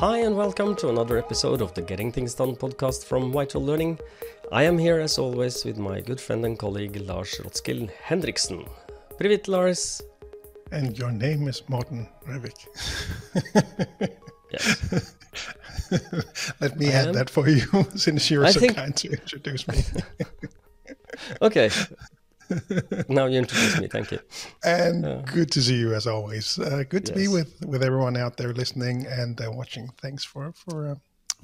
Hi, and welcome to another episode of the Getting Things Done podcast from Vital Learning. I am here, as always, with my good friend and colleague Lars Rothschild Henriksen. Privet, Lars. And your name is Morten Røvik. yes. Let me I add am... that for you, since you were I so think... kind to introduce me. okay, now you introduce me. Thank you. and Yeah. good to see you as always. Uh, good to be with with everyone out there listening and uh, watching. Thanks for for uh,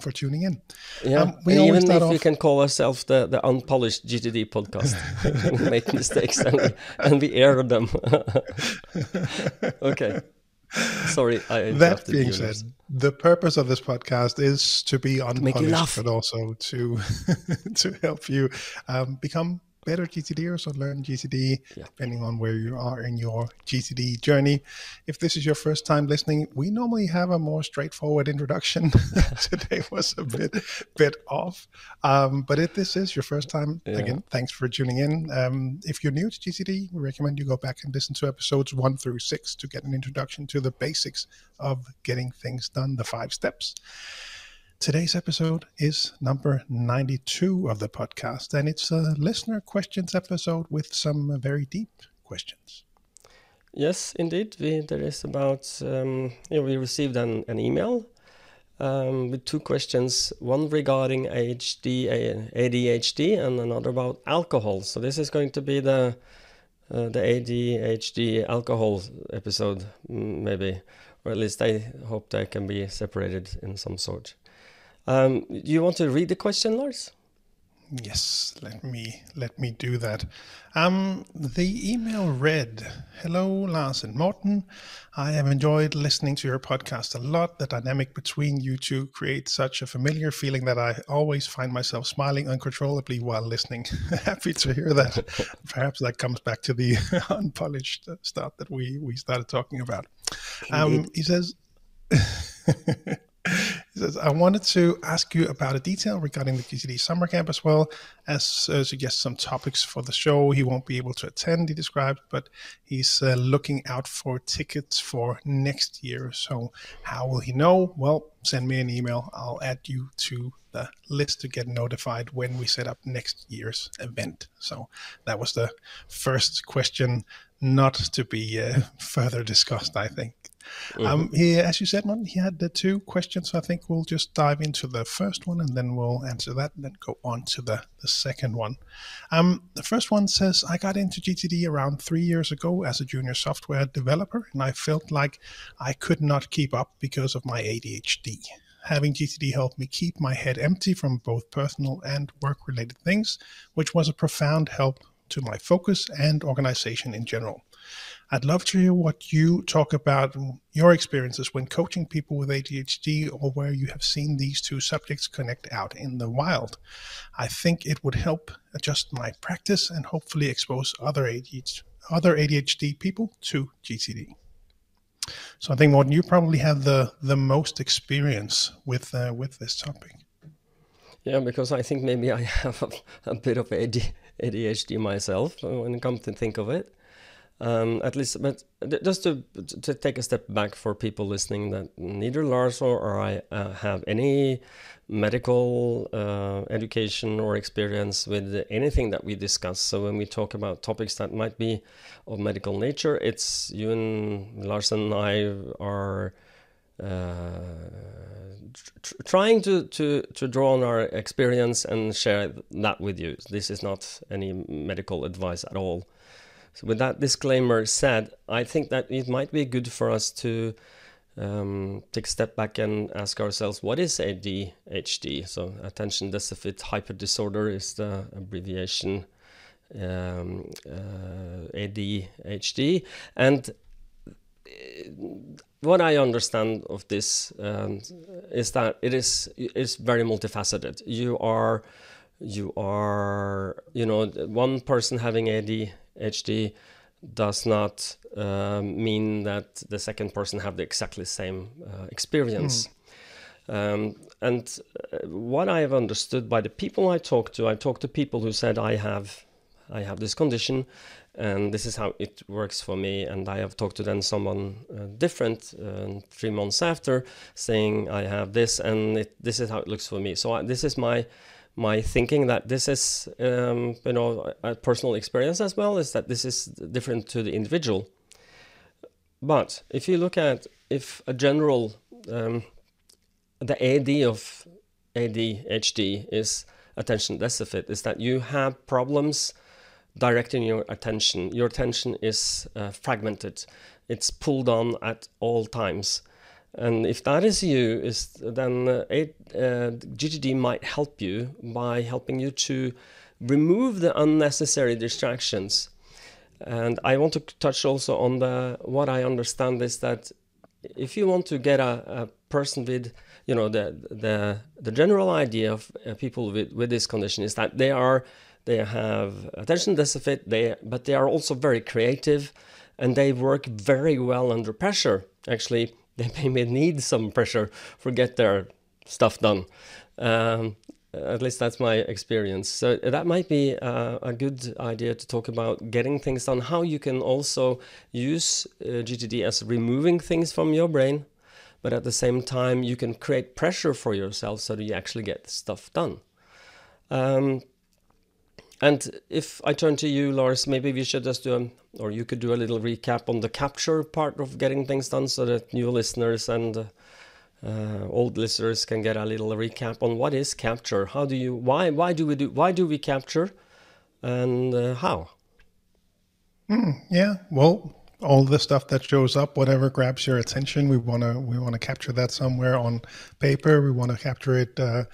for tuning in. Yeah, Um, we and even if we can call ourselves the, the unpolished GTD podcast, we make mistakes and we, and we air them. okay. Sorry, I That being said, the purpose of this podcast is to be unpolished, but also to to help you um, become better GTDers or so learn GTD, Yeah. depending on where you are in your GTD journey. If this is your first time listening, we normally have a more straightforward introduction. Today was a bit bit off, um, but if this is your first time, Yeah. again, thanks for tuning in. Um, if you're new to GTD, we recommend you go back and listen to episodes one through six to get an introduction to the basics of getting things done, the five steps. Today's episode is number 92 of the podcast, and it's a listener questions episode with some very deep questions. Yes, indeed. We, there is about, um, we received an, an email um, with two questions, one regarding ADHD, ADHD and another about alcohol. So this is going to be the uh, the ADHD alcohol episode, maybe, or at least I hope they can be separated in some sort. Um, do you want to read the question, Lars? Yes, let me let me do that. Um, the email read, "Hello, Lars and Morten. I have enjoyed listening to your podcast a lot. The dynamic between you two creates such a familiar feeling that I always find myself smiling uncontrollably while listening. Happy to hear that. Perhaps that comes back to the unpolished stuff that we we started talking about." Um, he says. He says, I wanted to ask you about a detail regarding the GTD summer camp as well as uh, suggest some topics for the show. He won't be able to attend, he described, but he's uh, looking out for tickets for next year. So, how will he know? Well, send me an email. I'll add you to the list to get notified when we set up next year's event. So, that was the first question, not to be uh, further discussed, I think. Um, he, as you said, man, he had the two questions. I think we'll just dive into the first one and then we'll answer that and then go on to the, the second one. Um, the first one says, I got into GTD around three years ago as a junior software developer, and I felt like I could not keep up because of my ADHD. Having GTD helped me keep my head empty from both personal and work related things, which was a profound help to my focus and organization in general. I'd love to hear what you talk about your experiences when coaching people with ADHD or where you have seen these two subjects connect out in the wild. I think it would help adjust my practice and hopefully expose other ADHD, other ADHD people to GTD. So I think Morten, you probably have the the most experience with uh, with this topic. Yeah, because I think maybe I have a, a bit of AD, ADHD myself when it comes to think of it. Um, at least, but just to to take a step back for people listening, that neither Lars or, I uh, have any medical uh, education or experience with anything that we discuss. So when we talk about topics that might be of medical nature, it's you and Lars and I are uh, tr- trying to, to, to draw on our experience and share that with you. This is not any medical advice at all. So, with that disclaimer said, I think that it might be good for us to um, take a step back and ask ourselves what is ADHD? So, attention deficit hyper disorder is the abbreviation um, uh, ADHD. And what I understand of this um, is that it is is very multifaceted. You are you are you know one person having ADHD does not um, mean that the second person have the exactly same uh, experience. Um, and uh, what I have understood by the people I talk to, I talk to people who said I have I have this condition, and this is how it works for me. And I have talked to then someone uh, different uh, three months after, saying I have this, and it, this is how it looks for me. So I, this is my my thinking that this is um, you know a personal experience as well is that this is different to the individual. But if you look at if a general um, the AD of ADHD is attention deficit is that you have problems directing your attention. Your attention is uh, fragmented. It's pulled on at all times. And if that is you, is then uh, uh, GTD might help you by helping you to remove the unnecessary distractions. And I want to touch also on the what I understand is that if you want to get a, a person with you know the the the general idea of uh, people with with this condition is that they are they have attention deficit they but they are also very creative and they work very well under pressure actually they may need some pressure for get their stuff done. Um, at least that's my experience. So that might be uh, a good idea to talk about getting things done how you can also use uh, gtd as removing things from your brain but at the same time you can create pressure for yourself so that you actually get stuff done. Um, and if I turn to you, Lars, maybe we should just do, a, or you could do a little recap on the capture part of getting things done, so that new listeners and uh, old listeners can get a little recap on what is capture. How do you? Why? Why do we do? Why do we capture? And uh, how? Mm, yeah. Well, all the stuff that shows up whatever grabs your attention we want to we want to capture that somewhere on paper. We want to capture it uh,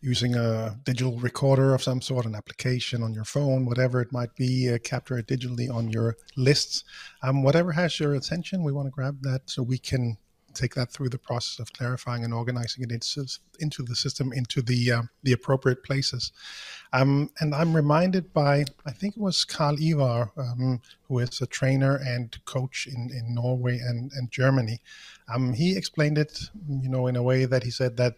using a digital recorder of some sort an application on your phone whatever it might be uh, capture it digitally on your lists. Um, whatever has your attention we want to grab that so we can take that through the process of clarifying and organizing it into, into the system, into the uh, the appropriate places. Um, and I'm reminded by I think it was Karl Ivar, um, who is a trainer and coach in, in Norway and, and Germany. Um, he explained it, you know, in a way that he said that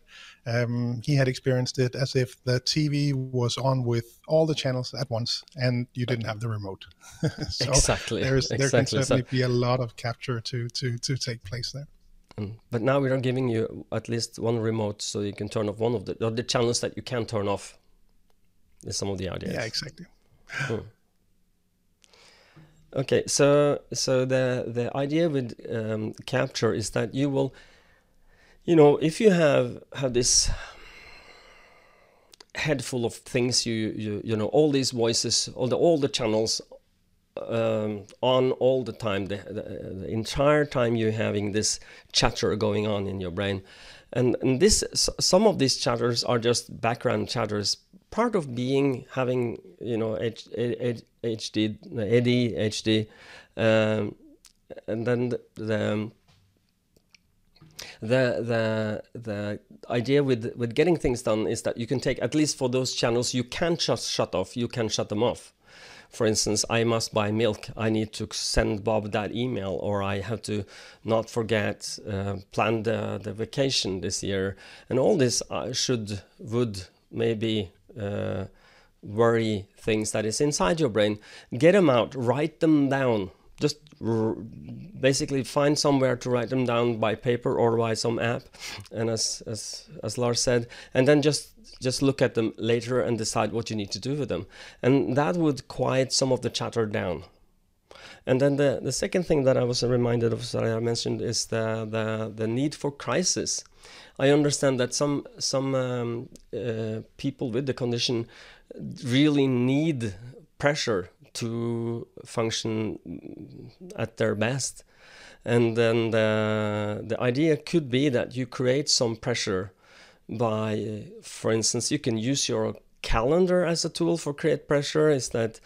um, he had experienced it as if the TV was on with all the channels at once, and you didn't have the remote. so exactly. There's, exactly. There can certainly so, be a lot of capture to to to take place there. Mm. But now we are giving you at least one remote so you can turn off one of the the channels that you can turn off. Is some of the ideas. Yeah, exactly. Hmm. Okay, so so the the idea with um, capture is that you will, you know, if you have have this head full of things, you you you know all these voices, all the all the channels um, on all the time, the, the, the, entire time you're having this chatter going on in your brain. And, and this, some of these chatters are just background chatters, part of being having, you know, H, HD, ADHD, um, and then the, the the the the idea with with getting things done is that you can take at least for those channels you can just shut off you can shut them off for instance, I must buy milk. I need to send Bob that email, or I have to not forget uh, plan the, the vacation this year. And all this uh, should would maybe uh, worry things that is inside your brain. Get them out, write them down. Just basically find somewhere to write them down by paper or by some app, and as as as Lars said, and then just just look at them later and decide what you need to do with them. And that would quiet some of the chatter down. And then the, the second thing that I was reminded of, that I mentioned, is the, the, the need for crisis. I understand that some some um, uh, people with the condition really need pressure to function at their best, and then the the idea could be that you create some pressure by, for instance, you can use your calendar as a tool for create pressure. Is that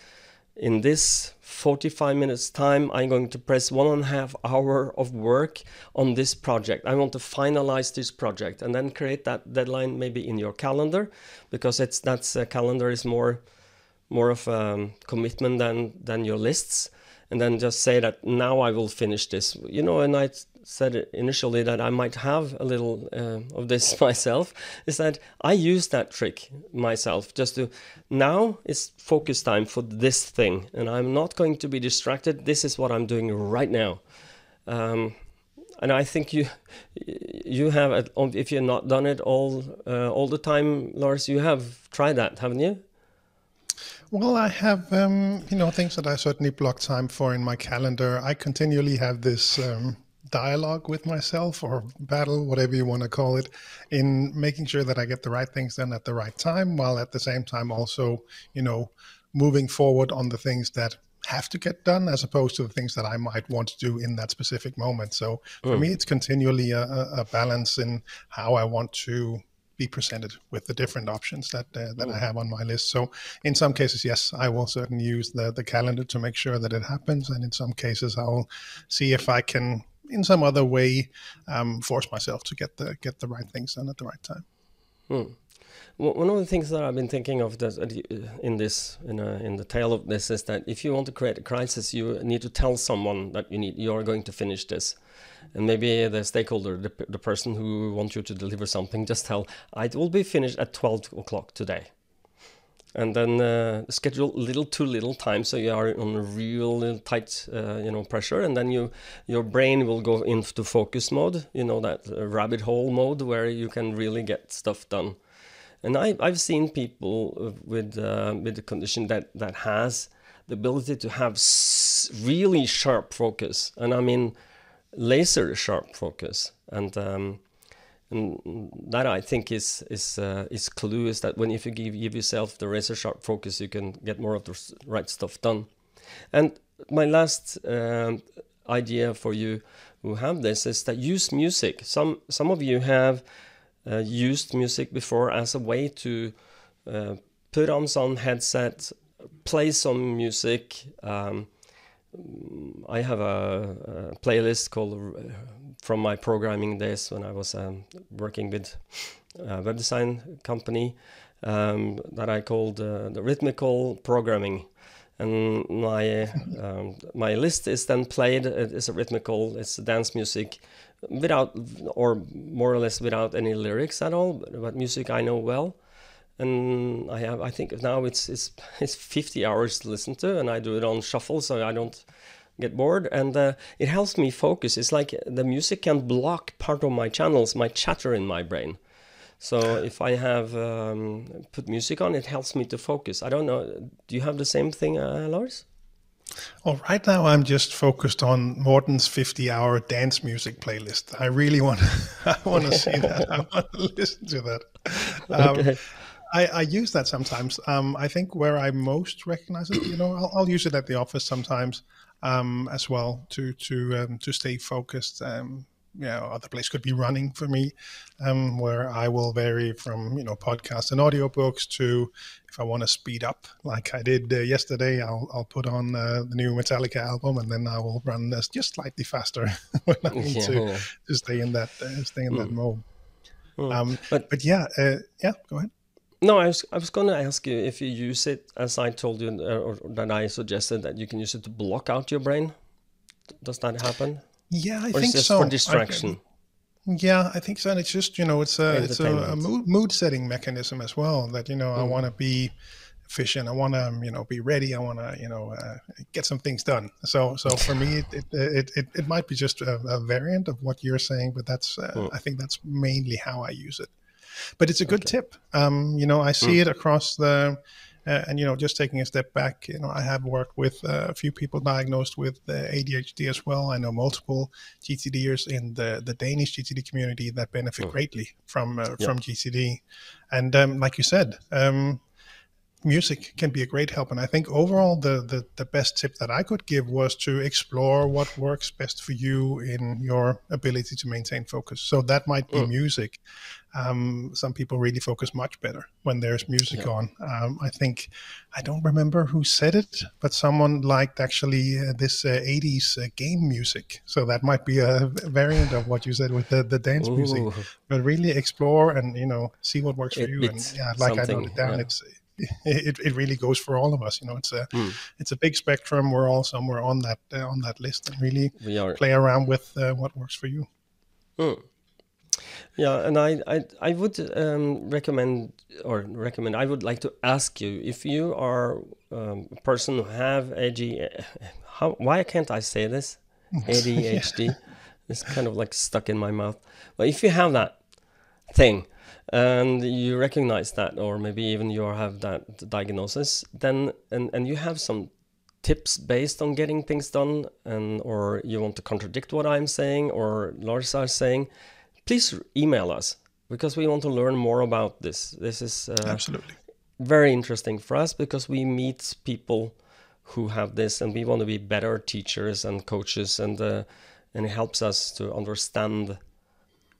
in this 45 minutes time, I'm going to press one and a half hour of work on this project. I want to finalize this project and then create that deadline maybe in your calendar because it's that's a calendar is more more of a um, commitment than than your lists and then just say that now I will finish this. You know, and I said initially that I might have a little uh, of this myself is that I use that trick myself just to now it's focus time for this thing and I'm not going to be distracted. This is what I'm doing right now. Um, and I think you you have if you're not done it all uh, all the time, Lars, you have tried that, haven't you? Well, I have, um, you know, things that I certainly block time for in my calendar. I continually have this um, dialogue with myself or battle, whatever you want to call it, in making sure that I get the right things done at the right time, while at the same time also, you know, moving forward on the things that have to get done as opposed to the things that I might want to do in that specific moment. So for mm. me, it's continually a, a, balance in how I want to be presented with the different options that uh, that. I have on my list. So in some cases, yes, I will certainly use the the calendar to make sure that it happens, and in some cases, I'll see if I can in some other way um, force myself to get the get the right things done at the right time. Hmm. One of the things that I've been thinking of this, uh, in this in, a, in the tail of this is that if you want to create a crisis, you need to tell someone that you need you are going to finish this, and maybe the stakeholder, the, the person who wants you to deliver something, just tell it will be finished at twelve o'clock today. And then uh, schedule little too little time so you are on a real tight uh, you know pressure. And then you your brain will go into focus mode you know that uh, rabbit hole mode where you can really get stuff done and I, i've seen people with uh, with the condition that that has the ability to have really sharp focus and i mean laser sharp focus and um, and that I think is is uh, is clue is that when if you give give yourself the razor sharp focus, you can get more of the right stuff done. And my last uh, idea for you who have this is that use music. Some some of you have uh, used music before as a way to uh, put on some headset, play some music. Um, I have a, a playlist called from my programming days when I was um, working with a web design company um, that I called uh, the rhythmical programming. And my um, my list is then played. It's a rhythmical. It's dance music, without or more or less without any lyrics at all, but music I know well. And I have I think now it's it's it's 50 hours to listen to, and I do it on shuffle, so I don't get bored. And uh, it helps me focus. It's like the music can block part of my channels my chatter in my brain. So if i have um, put music on it helps me to focus. I don't know do you have the same thing uh, lars well, right now I'm just focused on Morten's 50-hour dance music playlist. I really want, to, I want to see that. I want to listen to that. Um, okay. I, I, use that sometimes. Um, I think where I most recognize it, you know, I'll, I'll, use it at the office sometimes um, as well to to um, to stay focused. Um, you know, other place could be running for me, um, where I will vary from you know podcasts and audiobooks to if I want to speed up, like I did uh, yesterday, I'll I'll put on uh, the new Metallica album and then I will run this just slightly faster when I need yeah. to, to stay in that uh, stay in mm. that mode. Mm. Um, but but yeah, uh, yeah, go ahead. No, I was I was going to ask you if you use it as I told you uh, or that I suggested that you can use it to block out your brain. Does that happen? Yeah, I or think so. For distraction. I, yeah, I think so. And it's just you know it's a it's a, a mood, mood, setting mechanism as well. That you know mm. I want to be efficient. I want to you know be ready. I want to you know uh, get some things done. So so for me it it, it, it, it might be just a, a, variant of what you're saying, but that's uh, mm. I think that's mainly how I use it. But it's a good okay. tip. Um, you know, I see mm. it across the, uh, and you know, just taking a step back, you know, I have worked with uh, a few people diagnosed with uh, ADHD as well. I know multiple GTDers in the the Danish GTD community that benefit mm. greatly from uh, from GTD, and um, like you said. Um, music can be a great help. And I think overall, the, the, the best tip that I could give was to explore what works best for you in your ability to maintain focus. So that might be mm. music. Um, some people really focus much better when there's music yeah. on. Um, I think, I don't remember who said it, but someone liked actually uh, this uh, 80s uh, game music. So that might be a variant of what you said with the, the dance Ooh. music. But really explore and, you know, see what works it, for you. And yeah, like I noted down, yeah. it's it, it really goes for all of us. You know, it's a mm. it's a big spectrum. We're all somewhere on that uh, on that list, and really play around with uh, what works for you. Mm. Yeah, and I I, I would um, recommend or recommend. I would like to ask you if you are um, a person who have AG. How why can't I say this? ADHD. yeah. It's kind of like stuck in my mouth. But if you have that thing and you recognize that, or maybe even you have that diagnosis, then and and you have some tips based on getting things done, and or you want to contradict what I'm saying or Lars are saying please email us because we want to learn more about this. This is uh, absolutely very interesting for us because we meet people who have this, and we want to be better teachers and coaches, and uh, and it helps us to understand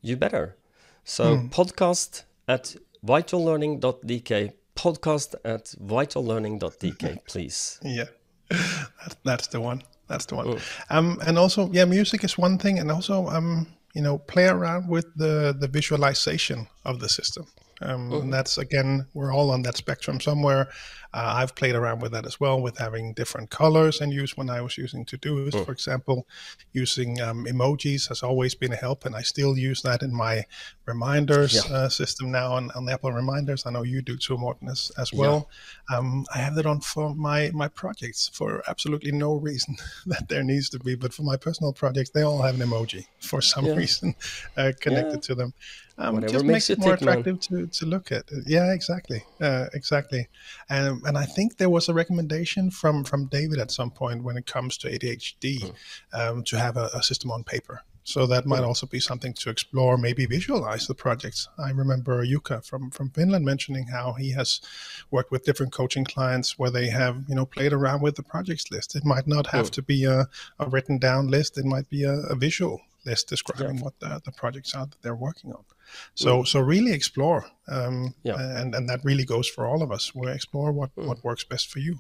you better. So mm. podcast at vitallearning.dk, podcast at vitallearning.dk, please. Yeah, that's the one. That's the one. Um, and also, yeah, music is one thing, and also um you know play around with the the visualization of the system um, and that's again we're all on that spectrum somewhere uh, I've played around with that as well, with having different colors and use when I was using to Todoist, mm. for example. Using um, emojis has always been a help, and I still use that in my reminders yeah. uh, system now on, on Apple Reminders. I know you do too, Morten, as, as well. Yeah. Um, I have that on for my, my projects for absolutely no reason that there needs to be, but for my personal projects, they all have an emoji for some yeah. reason uh, connected to them. Um, Whatever just makes, makes it more attractive to, to look at. Yeah, exactly, uh, exactly. And and I think there was a recommendation from from David at some point when it comes to ADHD mm. um, to have a, a, system on paper. So that might mm. also be something to explore, maybe visualize the projects. I remember Jukka from from Finland mentioning how he has worked with different coaching clients where they have you know played around with the projects list. It might not have mm. to be a, a, written down list. It might be a, a visual list describing yeah. what the, the projects are that they're working on. So mm. so really explore, um, yeah. and and that really goes for all of us. We explore what mm. what works best for you.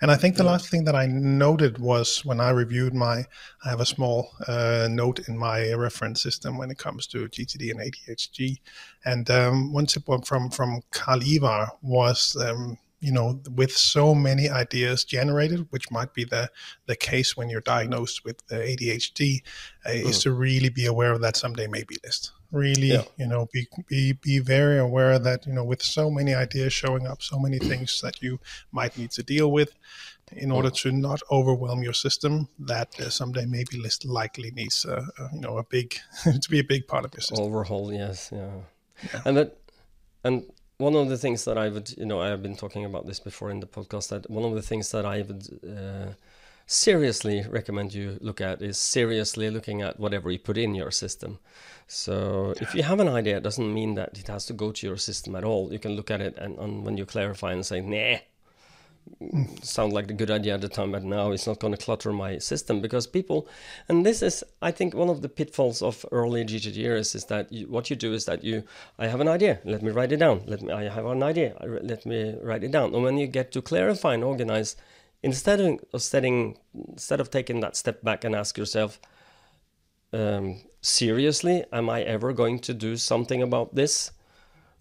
And I think the yeah. last thing that I noted was when I reviewed my, I have a small uh, note in my reference system when it comes to GTD and ADHD. And um, one tip from from Carl Ivar was um, you know with so many ideas generated which might be the the case when you're diagnosed with adhd uh, mm. is to really be aware of that someday maybe list really yeah. you know be, be be very aware that you know with so many ideas showing up so many things that you might need to deal with in order to not overwhelm your system that uh, someday maybe list likely needs uh, uh, you know a big to be a big part of your system overhaul yes yeah, yeah. and that and one of the things that I would, you know, I have been talking about this before in the podcast. That one of the things that I would uh, seriously recommend you look at is seriously looking at whatever you put in your system. So if you have an idea, it doesn't mean that it has to go to your system at all. You can look at it and, and when you clarify and say, nah, sound like a good idea at the time, but now it's not going to clutter my system because people, and this is, I think, one of the pitfalls of early GTDers is that you, what you do is that you, I have an idea, let me write it down. Let me, I have an idea, let me write it down. And when you get to clarify and organize, instead of setting, instead of taking that step back and ask yourself, um, seriously, am I ever going to do something about this?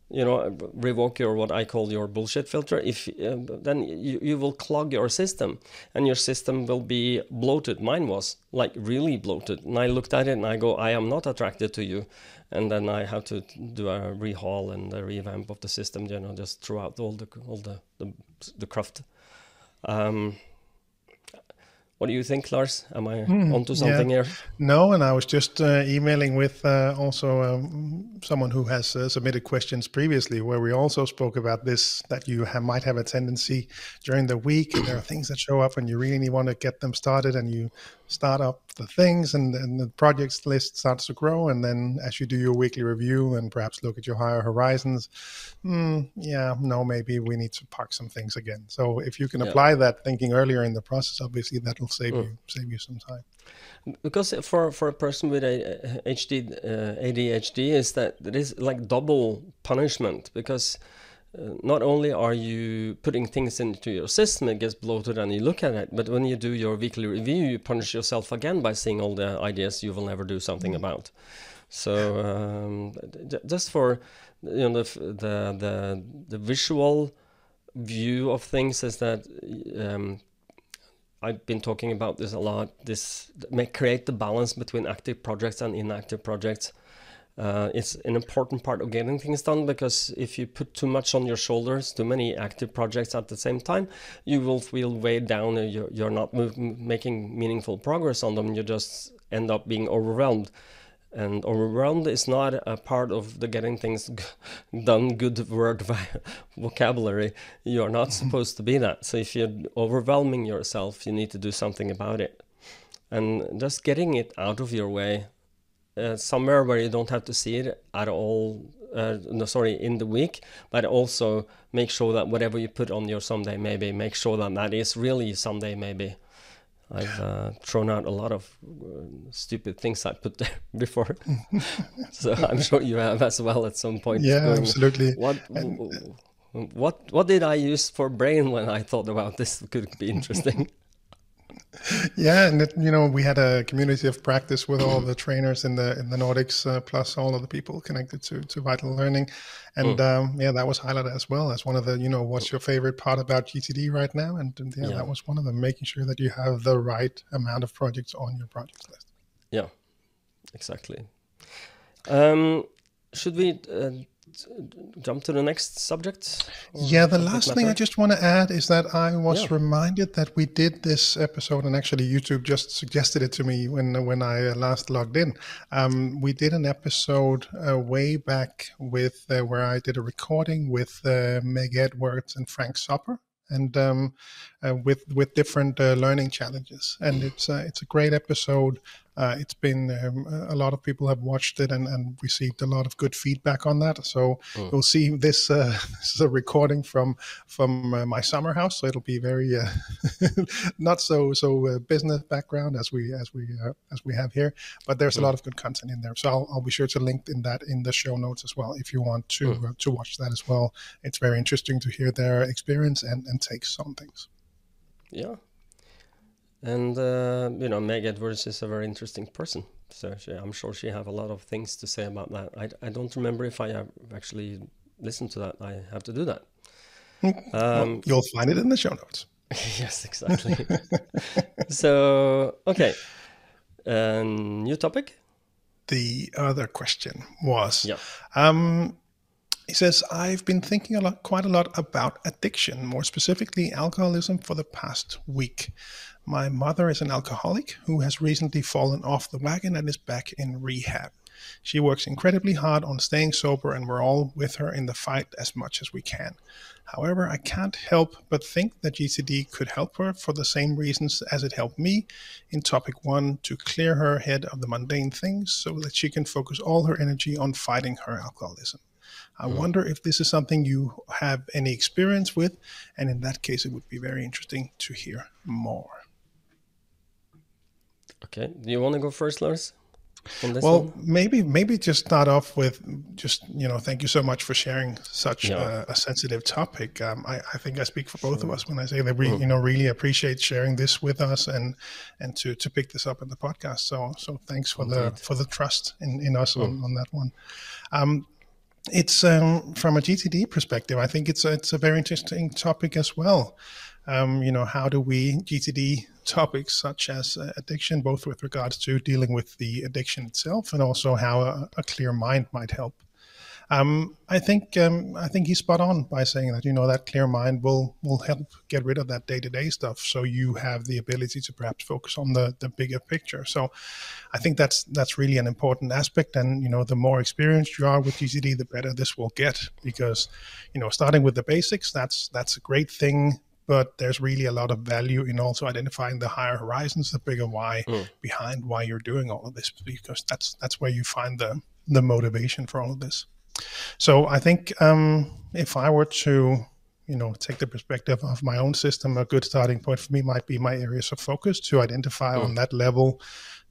you know revoke your what i call your bullshit filter. If uh, then you, you will clog your system and your system will be bloated. Mine was like really bloated. And i looked at it and i go i am not attracted to you. And then i have to do a rehaul and a revamp of the system you know just throw out all the all the the, the cruft um, what do you think, Lars? Am I mm, onto something yeah. here? No, and I was just uh, emailing with uh, also um, someone who has uh, submitted questions previously, where we also spoke about this that you have, might have a tendency during the week. there are things that show up, and you really want to get them started, and you start up the things and, and the projects list starts to grow and then as you do your weekly review and perhaps look at your higher horizons mm, yeah no maybe we need to park some things again so if you can yeah. apply that thinking earlier in the process obviously that will save mm. you save you some time because for for a person with a HD uh, ADHD is that it is like double punishment because uh, not only are you putting things into your system, it gets bloated and you look at it, but when you do your weekly review, you punish yourself again by seeing all the ideas you will never do something mm. about. So um, just for you know the the the, the visual view of things is that um, I've been talking about this a lot. This may create the balance between active projects and inactive projects. Uh, it's an important part of getting things done because if you put too much on your shoulders, too many active projects at the same time, you will feel weighed down and you're, you're not move, making meaningful progress on them. You just end up being overwhelmed. And overwhelmed is not a part of the getting things done good word vocabulary. You're not supposed to be that. So if you're overwhelming yourself, you need to do something about it. And just getting it out of your way uh, somewhere where you don't have to see it at all. Uh, no, sorry, in the week, but also make sure that whatever you put on your someday maybe, make sure that that is really someday maybe. I've uh, thrown out a lot of uh, stupid things I put there before, so I'm sure you have as well at some point. Yeah, going, absolutely. What, what, what did I use for brain when I thought about this? Could be interesting yeah, and it, you know we had a community of practice with all the trainers in the in the Nordics, uh, plus all of the people connected to to Vital Learning, and mm. um, yeah, that was highlighted as well as one of the you know what's your favorite part about GTD right now, and, and yeah, yeah, that was one of them, making sure that you have the right amount of projects on your project list. Yeah, exactly. Um, should we uh, jump to the next subject? Yeah, the last thing I just want to add is that I was yeah. reminded that we did this episode, and actually YouTube just suggested it to me when when I last logged in. Um, we did an episode uh, way back with uh, where I did a recording with uh, Meg Edwards and Frank Sopper and um, uh, with with different uh, learning challenges. And it's uh, it's a great episode uh, it's been um, a lot of people have watched it and, and, received a lot of good feedback on that. So mm. you'll see this. Uh, this is a recording from from uh, my summer house, so it'll be very uh, not so so uh, business background as we as we uh, as we have here. But there's mm. a lot of good content in there, so I'll, I'll, be sure to link in that in the show notes as well if you want to mm. to watch that as well. It's very interesting to hear their experience and and takes on things. Yeah, and uh, you know, Meg Edwards is a very interesting person. So she, I'm sure she have a lot of things to say about that. I, I don't remember if I have actually listened to that. I have to do that. Hmm. Um, well, you'll find it in the show notes. yes, exactly. so okay, uh, new topic. The other question was, yeah. Um, he says, I've been thinking a lot, quite a lot about addiction, more specifically alcoholism, for the past week. My mother is an alcoholic who has recently fallen off the wagon and is back in rehab. She works incredibly hard on staying sober, and we're all with her in the fight as much as we can. However, I can't help but think that GTD could help her for the same reasons as it helped me in topic one to clear her head of the mundane things so that she can focus all her energy on fighting her alcoholism. I mm. wonder if this is something you have any experience with, and in that case, it would be very interesting to hear more. Okay. Do you want to go first, Lars? well, one? maybe maybe just start off with just you know thank you so much for sharing such yeah. a, a, sensitive topic. Um, I, I, think I speak for both sure. of us when I say that we mm. you know really appreciate sharing this with us and and to to pick this up in the podcast. So so thanks for Indeed. the for the trust in in us mm. on, on that one. Um, it's um, from a GTD perspective. I think it's a, it's a very interesting topic as well. Um, you know, how do we GTD topics such as uh, addiction, both with regards to dealing with the addiction itself and also how a, a clear mind might help. Um, I think um, I think he's spot on by saying that you know that clear mind will will help get rid of that day to day stuff, so you have the ability to perhaps focus on the the bigger picture. So, I think that's that's really an important aspect, and you know the more experienced you are with GTD, the better this will get because you know starting with the basics that's that's a great thing but there's really a lot of value in also identifying the higher horizons, the bigger why mm. behind why you're doing all of this, because that's that's where you find the the motivation for all of this. So I think um, if I were to you know take the perspective of my own system, a good starting point for me might be my areas of focus to identify mm. on that level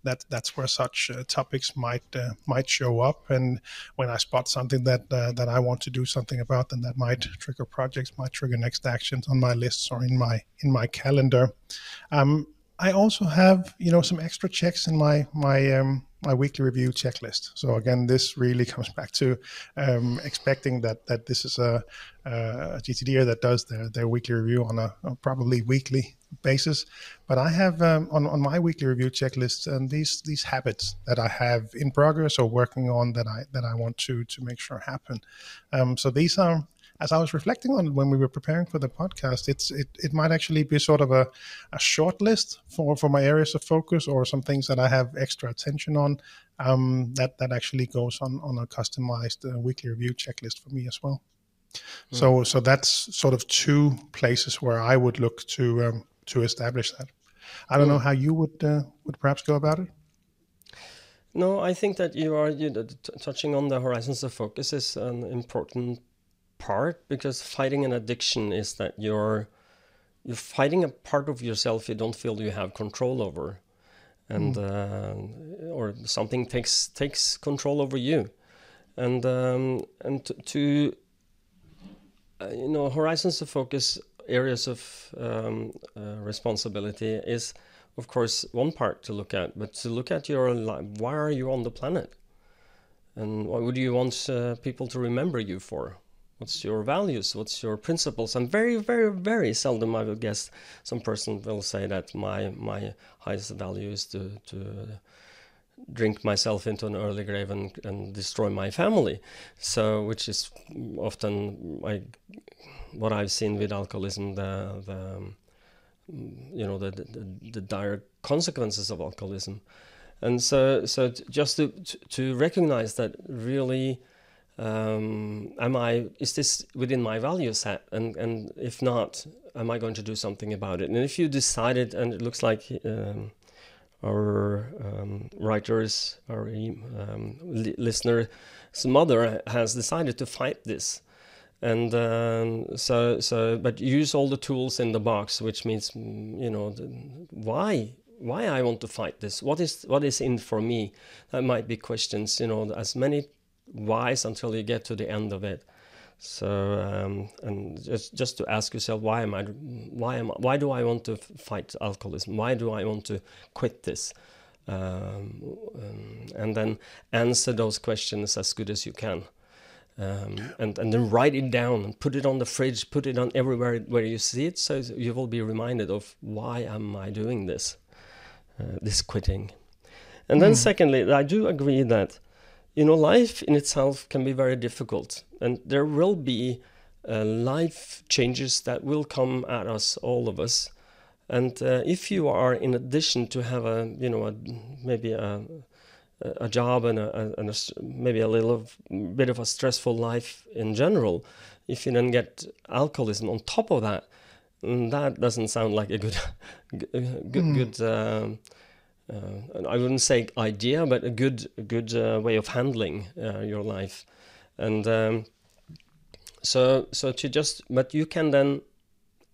that that's where such uh, topics might uh, might show up. And when I spot something that uh, that I want to do something about, then that might trigger projects, might trigger next actions on my lists or in my in my calendar. Um, I also have you know some extra checks in my my um, my weekly review checklist. So again, this really comes back to um, expecting that that this is a, a GTDer that does their, their weekly review on a, a probably weekly basis. But I have um, on, on my weekly review checklist and um, these these habits that I have in progress or working on that I that I want to to make sure happen. Um, so these are as I was reflecting on it when we were preparing for the podcast, it's it, it might actually be sort of a, a short list for, for my areas of focus or some things that I have extra attention on. Um, that that actually goes on on a customized uh, weekly review checklist for me as well. Mm. So so that's sort of two places where I would look to um, to establish that. I don't mm. know how you would uh, would perhaps go about it. No, I think that you are you, t- touching on the horizons of focus is an important part because fighting an addiction is that you're you're fighting a part of yourself you don't feel you have control over and mm. uh, or something takes takes control over you and um, and to, to uh, you know horizons of focus areas of um, uh, responsibility is of course one part to look at but to look at your life why are you on the planet and what would you want uh, people to remember you for What's your values? What's your principles? And very, very, very seldom I will guess some person will say that my my highest value is to to drink myself into an early grave and, and destroy my family. So, which is often like what I've seen with alcoholism, the the you know the the, the dire consequences of alcoholism, and so so just to to recognize that really um, am I is this within my value set? And and if not am I going to do something about it? And if you decided and it looks like um, our um, writers our um, li- listener's mother has decided to fight this. And um, so so but use all the tools in the box which means mm, you know the, why why I want to fight this? What is what is in for me? That might be questions you know as many whys until you get to the end of it. So um, and just just to ask yourself why am I why am why do I want to fight alcoholism? Why do I want to quit this? Um, um, and then answer those questions as good as you can. Um, and and then write it down and put it on the fridge, put it on everywhere where you see it, so you will be reminded of why am I doing this, uh, this quitting. And then mm. secondly, I do agree that you know, life in itself can be very difficult, and there will be uh, life changes that will come at us, all of us. And uh, if you are, in addition to have a, you know, a, maybe a, a job and, a, and a, maybe a little bit of a stressful life in general, if you then get alcoholism on top of that, mm, that doesn't sound like a good, good, mm. good. Um, uh, I wouldn't say idea, but a good a good uh, way of handling uh, your life, and um, so so to just but you can then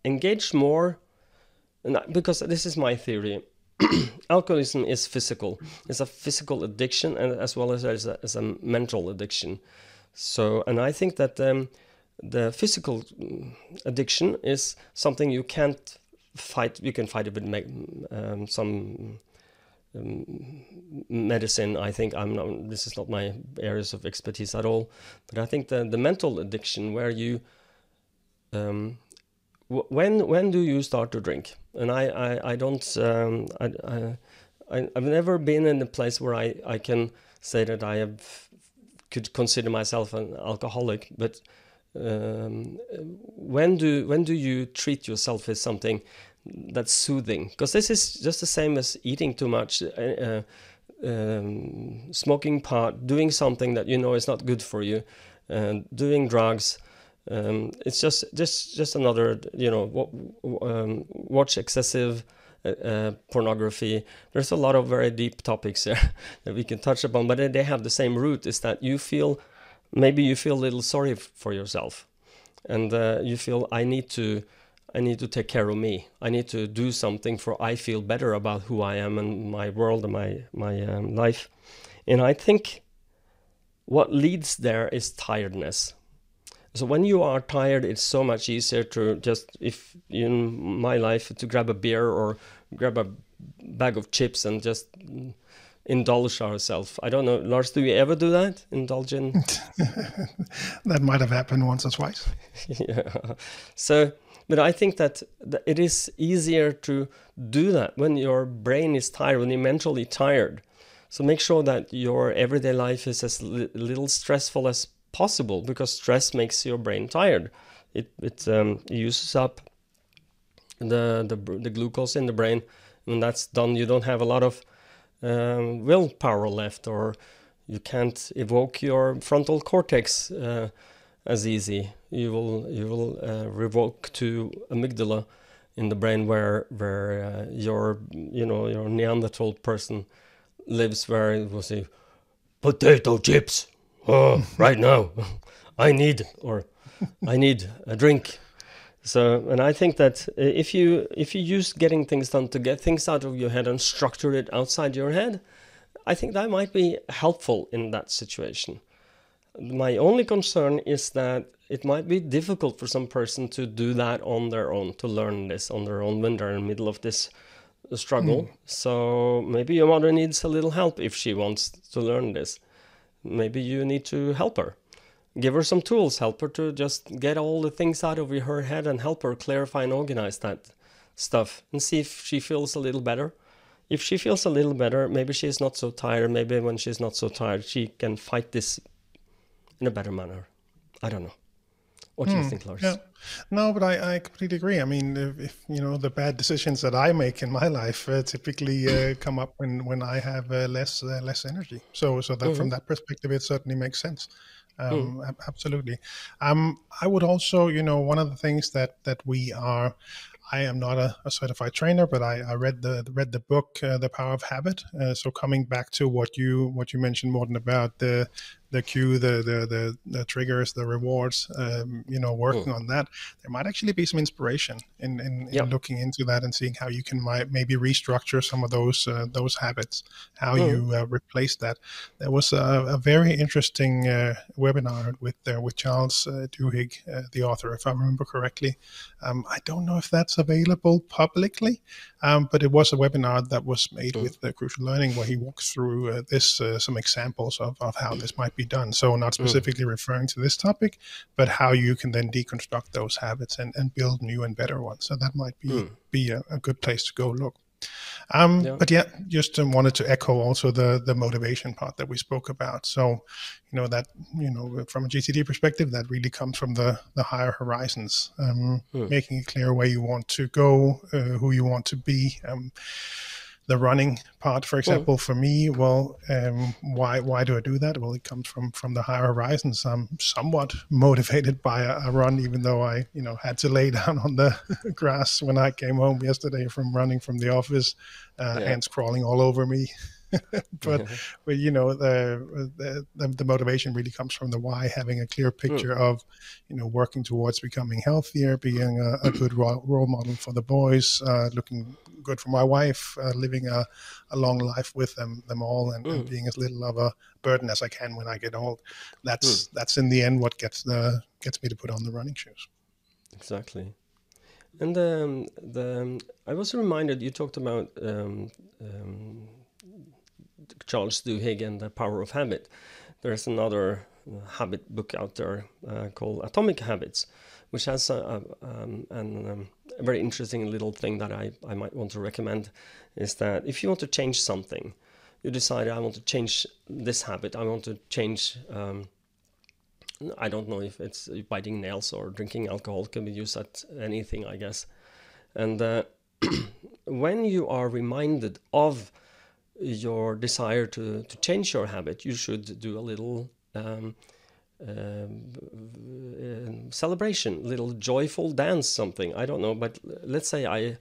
engage more, and because this is my theory. alcoholism is physical. It's a physical addiction, and as well as as a, as a mental addiction. So, and I think that um, the physical mm, addiction is something you can't fight. You can fight it with um, some um, medicine. I think I'm not. This is not my areas of expertise at all. But I think the the mental addiction, where you, um, when when do you start to drink? And I I, I don't um, I, I I've never been in a place where I I can say that I have could consider myself an alcoholic, but um, when do when do you treat yourself as something that's soothing. Because this is just the same as eating too much uh, uh, um, smoking pot doing something that you know is not good for you and doing drugs. Um, it's just just just another you know um, watch excessive uh, uh, pornography. There's a lot of very deep topics there that we can touch upon but they have the same root is that you feel maybe you feel a little sorry for yourself. And uh, you feel i need to I need to take care of me. I need to do something for I feel better about who I am and my world and my my um, life. And I think what leads there is tiredness. So when you are tired, it's so much easier to just if in my life to grab a beer or grab a bag of chips and just indulge ourselves. I don't know, Lars, do you ever do that? Indulge in? that might have happened once or twice. yeah. So, but I think that it is easier to do that when your brain is tired, when you're mentally tired. So make sure that your everyday life is as little stressful as possible because stress makes your brain tired. It it um, uses up the, the the glucose in the brain. When that's done, you don't have a lot of um, willpower left, or you can't evoke your frontal cortex uh, as easy. You will you will uh, revoke to amygdala in the brain where where uh, your you know your Neanderthal person lives, where it will say potato chips. Oh, right now, I need or I need a drink. So, and I think that if you if you use getting things done to get things out of your head and structure it outside your head, I think that might be helpful in that situation. My only concern is that it might be difficult for some person to do that on their own, to learn this on their own when they're in the middle of this struggle. Mm. So maybe your mother needs a little help if she wants to learn this. Maybe you need to help her. Give her some tools, help her to just get all the things out of her head and help her clarify and organize that stuff and see if she feels a little better if she feels a little better, maybe she's not so tired. Maybe when she's not so tired, she can fight this in a better manner. I don't know. What do you hmm, think, Lars? Yeah. No, but I, I completely agree. I mean, if, if, you know the bad decisions that I make in my life uh, typically uh, come up when when I have uh, less uh, less energy. So so that mm-hmm. from that perspective, it certainly makes sense. Um, mm. Absolutely. Um, I would also, you know, one of the things that that we are I am not a, a certified trainer, but I, I, read the read the book, uh, The Power of Habit. Uh, so coming back to what you what you mentioned, Morten, about the the cue, the the the, the triggers, the rewards. Um, you know, working mm. on that, there might actually be some inspiration in in, in looking into that and seeing how you can might, maybe restructure some of those uh, those habits, how mm. you uh, replace that. There was a, a very interesting uh, webinar with uh, with Charles uh, Duhigg, uh, the author, if I remember correctly. Um, I don't know if that's available publicly, um, but it was a webinar that was made mm. with Crucial Learning where he walks through this some examples of, of how this might be be done. So not hmm. specifically mm. referring to this topic, but how you can then deconstruct those habits and, and build new and better ones. So that might be mm. be a, a, good place to go look. Um, yeah. But yeah, just um, wanted to echo also the the motivation part that we spoke about. So, you know that you know from a GTD perspective, that really comes from the the higher horizons, um, mm. making it clear where you want to go, uh, who you want to be. Um, the running part, for example, for me, well, um, why why do I do that? Well, it comes from from the higher horizons. I'm somewhat motivated by a, a, run, even though I you know had to lay down on the grass when I came home yesterday from running from the office, uh, yeah. ants crawling all over me. but but you know the, the, the motivation really comes from the why having a clear hmm. picture mm. of you know working towards becoming healthier being a, a good role, role model for the boys uh, looking good for my wife uh, living a, a long life with them them all and, mm. and, hmm. being as little of a burden as I can when I get old that's mm. that's in the end what gets the gets me to put on the running shoes exactly and um, the um, I was reminded you talked about um, um Charles Duhigg and the Power of Habit. There's another uh, habit book out there uh, called Atomic Habits, which has a, a, um, an, um, a, very interesting little thing that I, I might want to recommend is that if you want to change something, you decide I want to change this habit, I want to change. Um, I don't know if it's biting nails or drinking alcohol can be used at anything, I guess. And uh, when you are reminded of your desire to, to change your habit, you should do a little um, uh, celebration, little joyful dance, something. I don't know, but let's say I,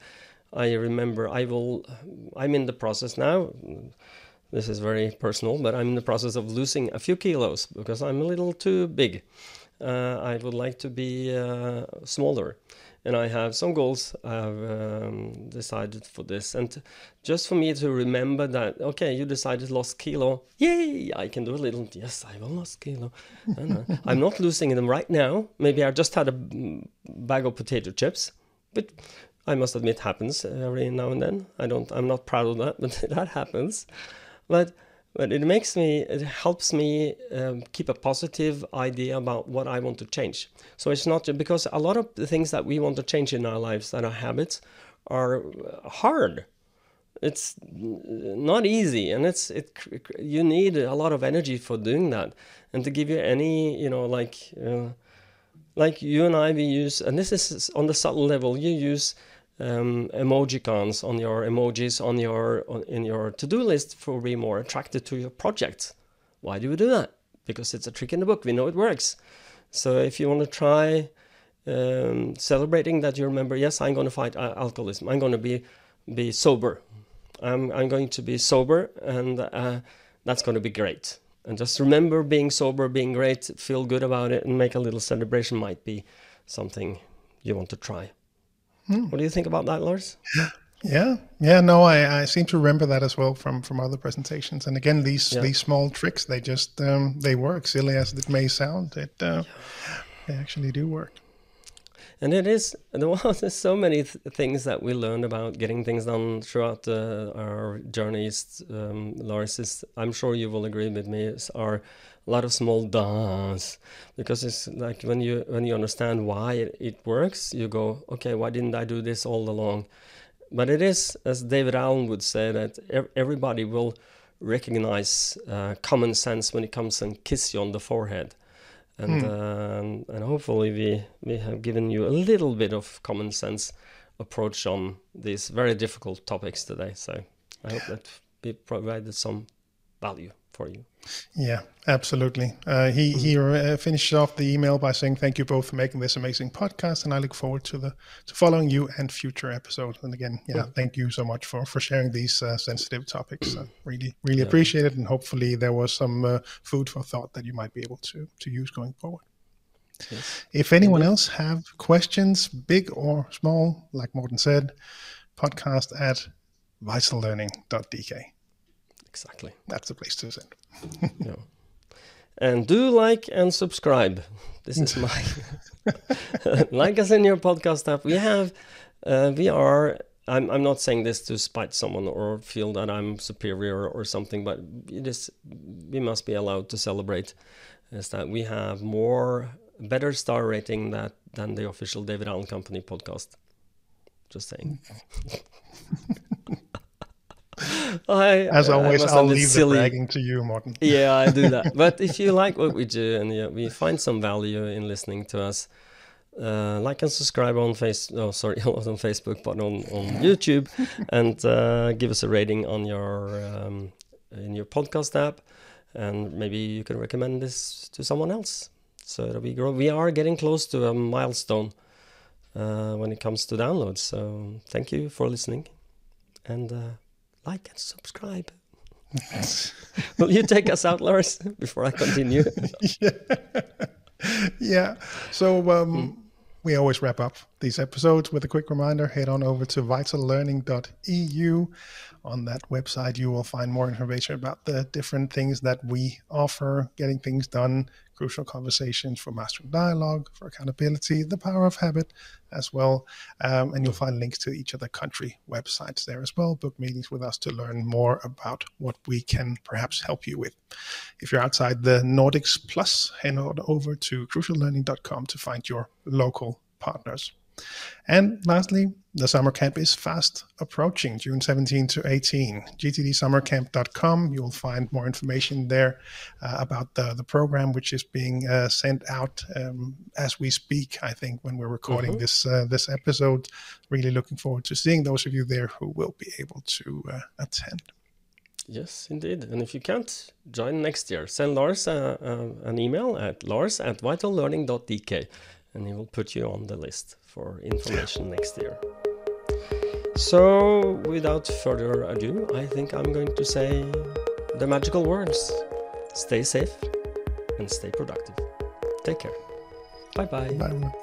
I remember I will. I'm in the process now. This is very personal, but I'm in the process of losing a few kilos because I'm a little too big. Uh, I would like to be uh, smaller and I have some goals I've um, decided for this. And just for me to remember that, okay, you decided lost kilo, yay, I can do a little. Yes, I will lost kilo. I'm not losing them right now. Maybe I just had a bag of potato chips, but I must admit happens every now and then. I don't. I'm not proud of that, but that happens. but but it makes me it helps me um, keep a positive idea about what i want to change. So it's not because a lot of the things that we want to change in our lives that are habits are hard. It's not easy and it's it you need a lot of energy for doing that. And to give you any you know like uh, like you and i we use and this is on the subtle level you use um, emojicons on your emojis on your on, in your to-do list for be more attracted to your project. Why do we do that? Because it's a trick in the book. We know it works. So if you want to try um, celebrating that you remember, yes, I'm going to fight alcoholism. I'm going to be be sober. I'm I'm going to be sober, and uh, that's going to be great. And just remember being sober, being great, feel good about it, and make a little celebration might be something you want to try. Hmm. What do you think about that, Lars? Yeah, yeah, no, I, I seem to remember that as well from from other presentations. And again, these yeah. these small tricks, they just um, they work. Silly as it may sound, it uh, they actually do work. And it is there's so many th- things that we learned about getting things done throughout uh, our journeys. Um, Lars, is, I'm sure you will agree with me. Are a lot of small das because it's like when you when you understand why it, it works you go okay why didn't i do this all along but it is as david allen would say that everybody will recognize uh, common sense when it comes and kiss you on the forehead and uh, and hopefully we we have given you a little bit of common sense approach on these very difficult topics today. So i hope that we provided some value for you. Yeah, absolutely. Uh, he he uh, finished off the email by saying, "Thank you both for making this amazing podcast, and I look forward to the to following you and future episodes." And again, yeah, mm. thank you so much for for sharing these uh, sensitive topics. Uh, really, really yeah. appreciate it, and hopefully there was some uh, food for thought that you might be able to to use going forward. Yes. If anyone else have questions, big or small, like Morten said, podcast at vitallearning.dk. Exactly. That's the place to send. yeah. And do like and subscribe. This is my like us in your podcast app. We have, uh, we are. I'm I'm not saying this to spite someone or feel that I'm superior or something, but it is. We must be allowed to celebrate. Is that we have more better star rating that than the official David Allen Company podcast. Just saying. I, As always, I'll leave silly. the bragging to you, Morten. yeah, I do that. But if you like what we do and yeah, we find some value in listening to us, uh, like and subscribe on face. Oh, sorry, not on Facebook, but on on YouTube, and uh, give us a rating on your um, in your podcast app, and maybe you can recommend this to someone else. So that we grow. We are getting close to a milestone uh, when it comes to downloads. So thank you for listening, and uh, like and subscribe. Will you take us out, Lars, before I continue? yeah. yeah. So um, mm. we always wrap up these episodes with a quick reminder. Head on over to vitallearning.eu on that website, you will find more information about the different things that we offer, getting things done, crucial conversations for mastering dialogue, for accountability, the power of habit as well. Um, and you'll find links to each of the country websites there as well. Book meetings with us to learn more about what we can perhaps help you with. If you're outside the Nordics Plus, head on over to cruciallearning.com to find your local partners. And lastly, the summer camp is fast approaching, June 17 to 18. GTDsummercamp.com. You'll find more information there uh, about the, the program, which is being uh, sent out um, as we speak. I think when we're recording mm-hmm. this uh, this episode, really looking forward to seeing those of you there who will be able to uh, attend. Yes, indeed. And if you can't join next year, send Lars uh, uh, an email at lars at vitallearning.dk and he will put you on the list for information next year. So, without further ado, I think I'm going to say the magical words stay safe and stay productive. Take care. Bye-bye. Bye.